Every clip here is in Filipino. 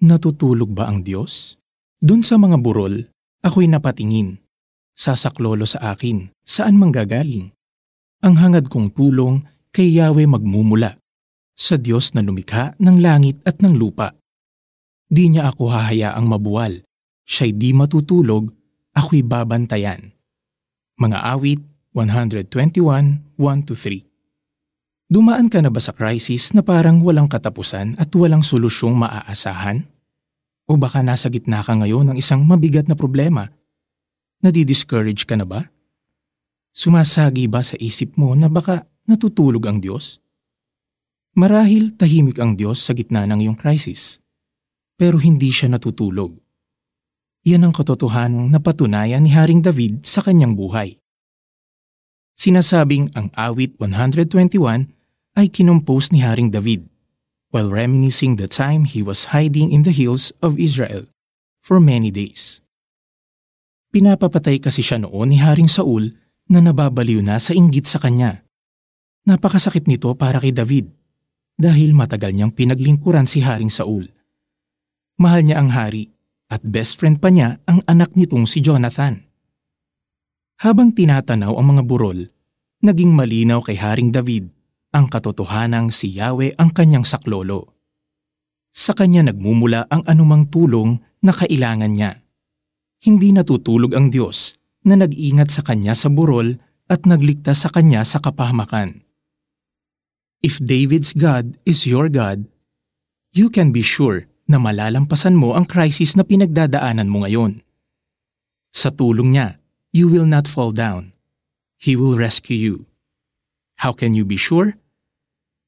Natutulog ba ang Diyos? Doon sa mga burol, ako'y napatingin. Sasaklolo sa akin, saan manggagaling? Ang hangad kong tulong kay Yahweh magmumula, sa Diyos na lumikha ng langit at ng lupa. Di niya ako hahayaang mabuwal, siya'y di matutulog, ako'y babantayan. Mga awit 121, 1-3 Dumaan ka na ba sa crisis na parang walang katapusan at walang solusyong maaasahan? O baka nasa gitna ka ngayon ng isang mabigat na problema? Nadi-discourage ka na ba? Sumasagi ba sa isip mo na baka natutulog ang Diyos? Marahil tahimik ang Diyos sa gitna ng iyong crisis. Pero hindi siya natutulog. Yan ang katotohanang napatunayan ni Haring David sa kanyang buhay. Sinasabing ang awit 121 ay kinumpos ni Haring David while reminiscing the time he was hiding in the hills of Israel for many days. Pinapapatay kasi siya noon ni Haring Saul na nababaliw na sa inggit sa kanya. Napakasakit nito para kay David dahil matagal niyang pinaglingkuran si Haring Saul. Mahal niya ang hari at best friend pa niya ang anak nitong si Jonathan. Habang tinatanaw ang mga burol, naging malinaw kay Haring David ang katotohanang si Yahweh ang kanyang saklolo. Sa kanya nagmumula ang anumang tulong na kailangan niya. Hindi natutulog ang Diyos na nag-ingat sa kanya sa burol at nagligtas sa kanya sa kapahamakan. If David's God is your God, you can be sure na malalampasan mo ang crisis na pinagdadaanan mo ngayon. Sa tulong niya, you will not fall down. He will rescue you. How can you be sure?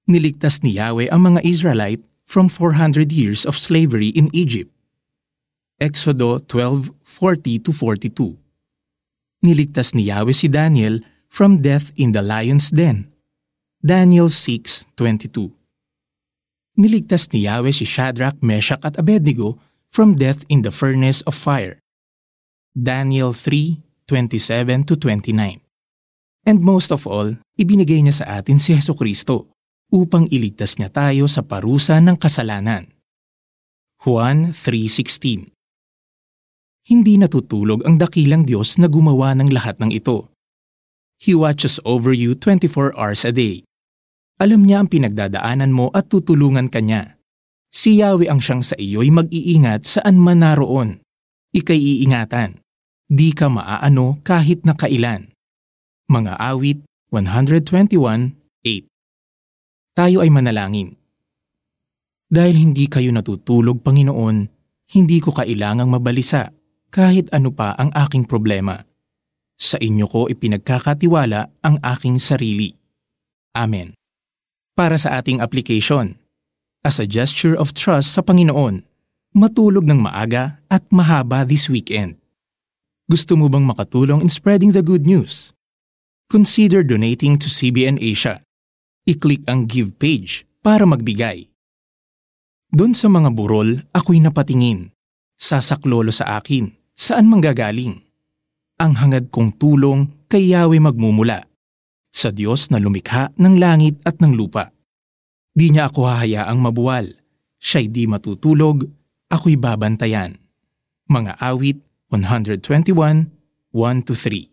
Niligtas ni Yahweh ang mga Israelite from 400 years of slavery in Egypt. Exodo 12:40-42. Niligtas ni Yahweh si Daniel from death in the lion's den. Daniel 6:22. Niligtas ni Yahweh si Shadrach, Meshach at Abednego from death in the furnace of fire. Daniel 3:27-29. And most of all, ibinigay niya sa atin si Heso Kristo upang iligtas niya tayo sa parusa ng kasalanan. Juan 3.16 Hindi natutulog ang dakilang Diyos na gumawa ng lahat ng ito. He watches over you 24 hours a day. Alam niya ang pinagdadaanan mo at tutulungan ka niya. Si Yahweh ang siyang sa iyo'y mag-iingat saan man naroon. Ika'y iingatan. Di ka maaano kahit na kailan. Mga awit 121.8 Tayo ay manalangin. Dahil hindi kayo natutulog, Panginoon, hindi ko kailangang mabalisa kahit ano pa ang aking problema. Sa inyo ko ipinagkakatiwala ang aking sarili. Amen. Para sa ating application, as a gesture of trust sa Panginoon, matulog ng maaga at mahaba this weekend. Gusto mo bang makatulong in spreading the good news? Consider donating to CBN Asia. I-click ang Give page para magbigay. Doon sa mga burol, ako'y napatingin. Sasaklolo sa akin, saan manggagaling? Ang hangad kong tulong kay Yahweh magmumula. Sa Diyos na lumikha ng langit at ng lupa. Di niya ako hahayaang mabuwal. Siya'y di matutulog, ako'y babantayan. Mga awit 121, 1-3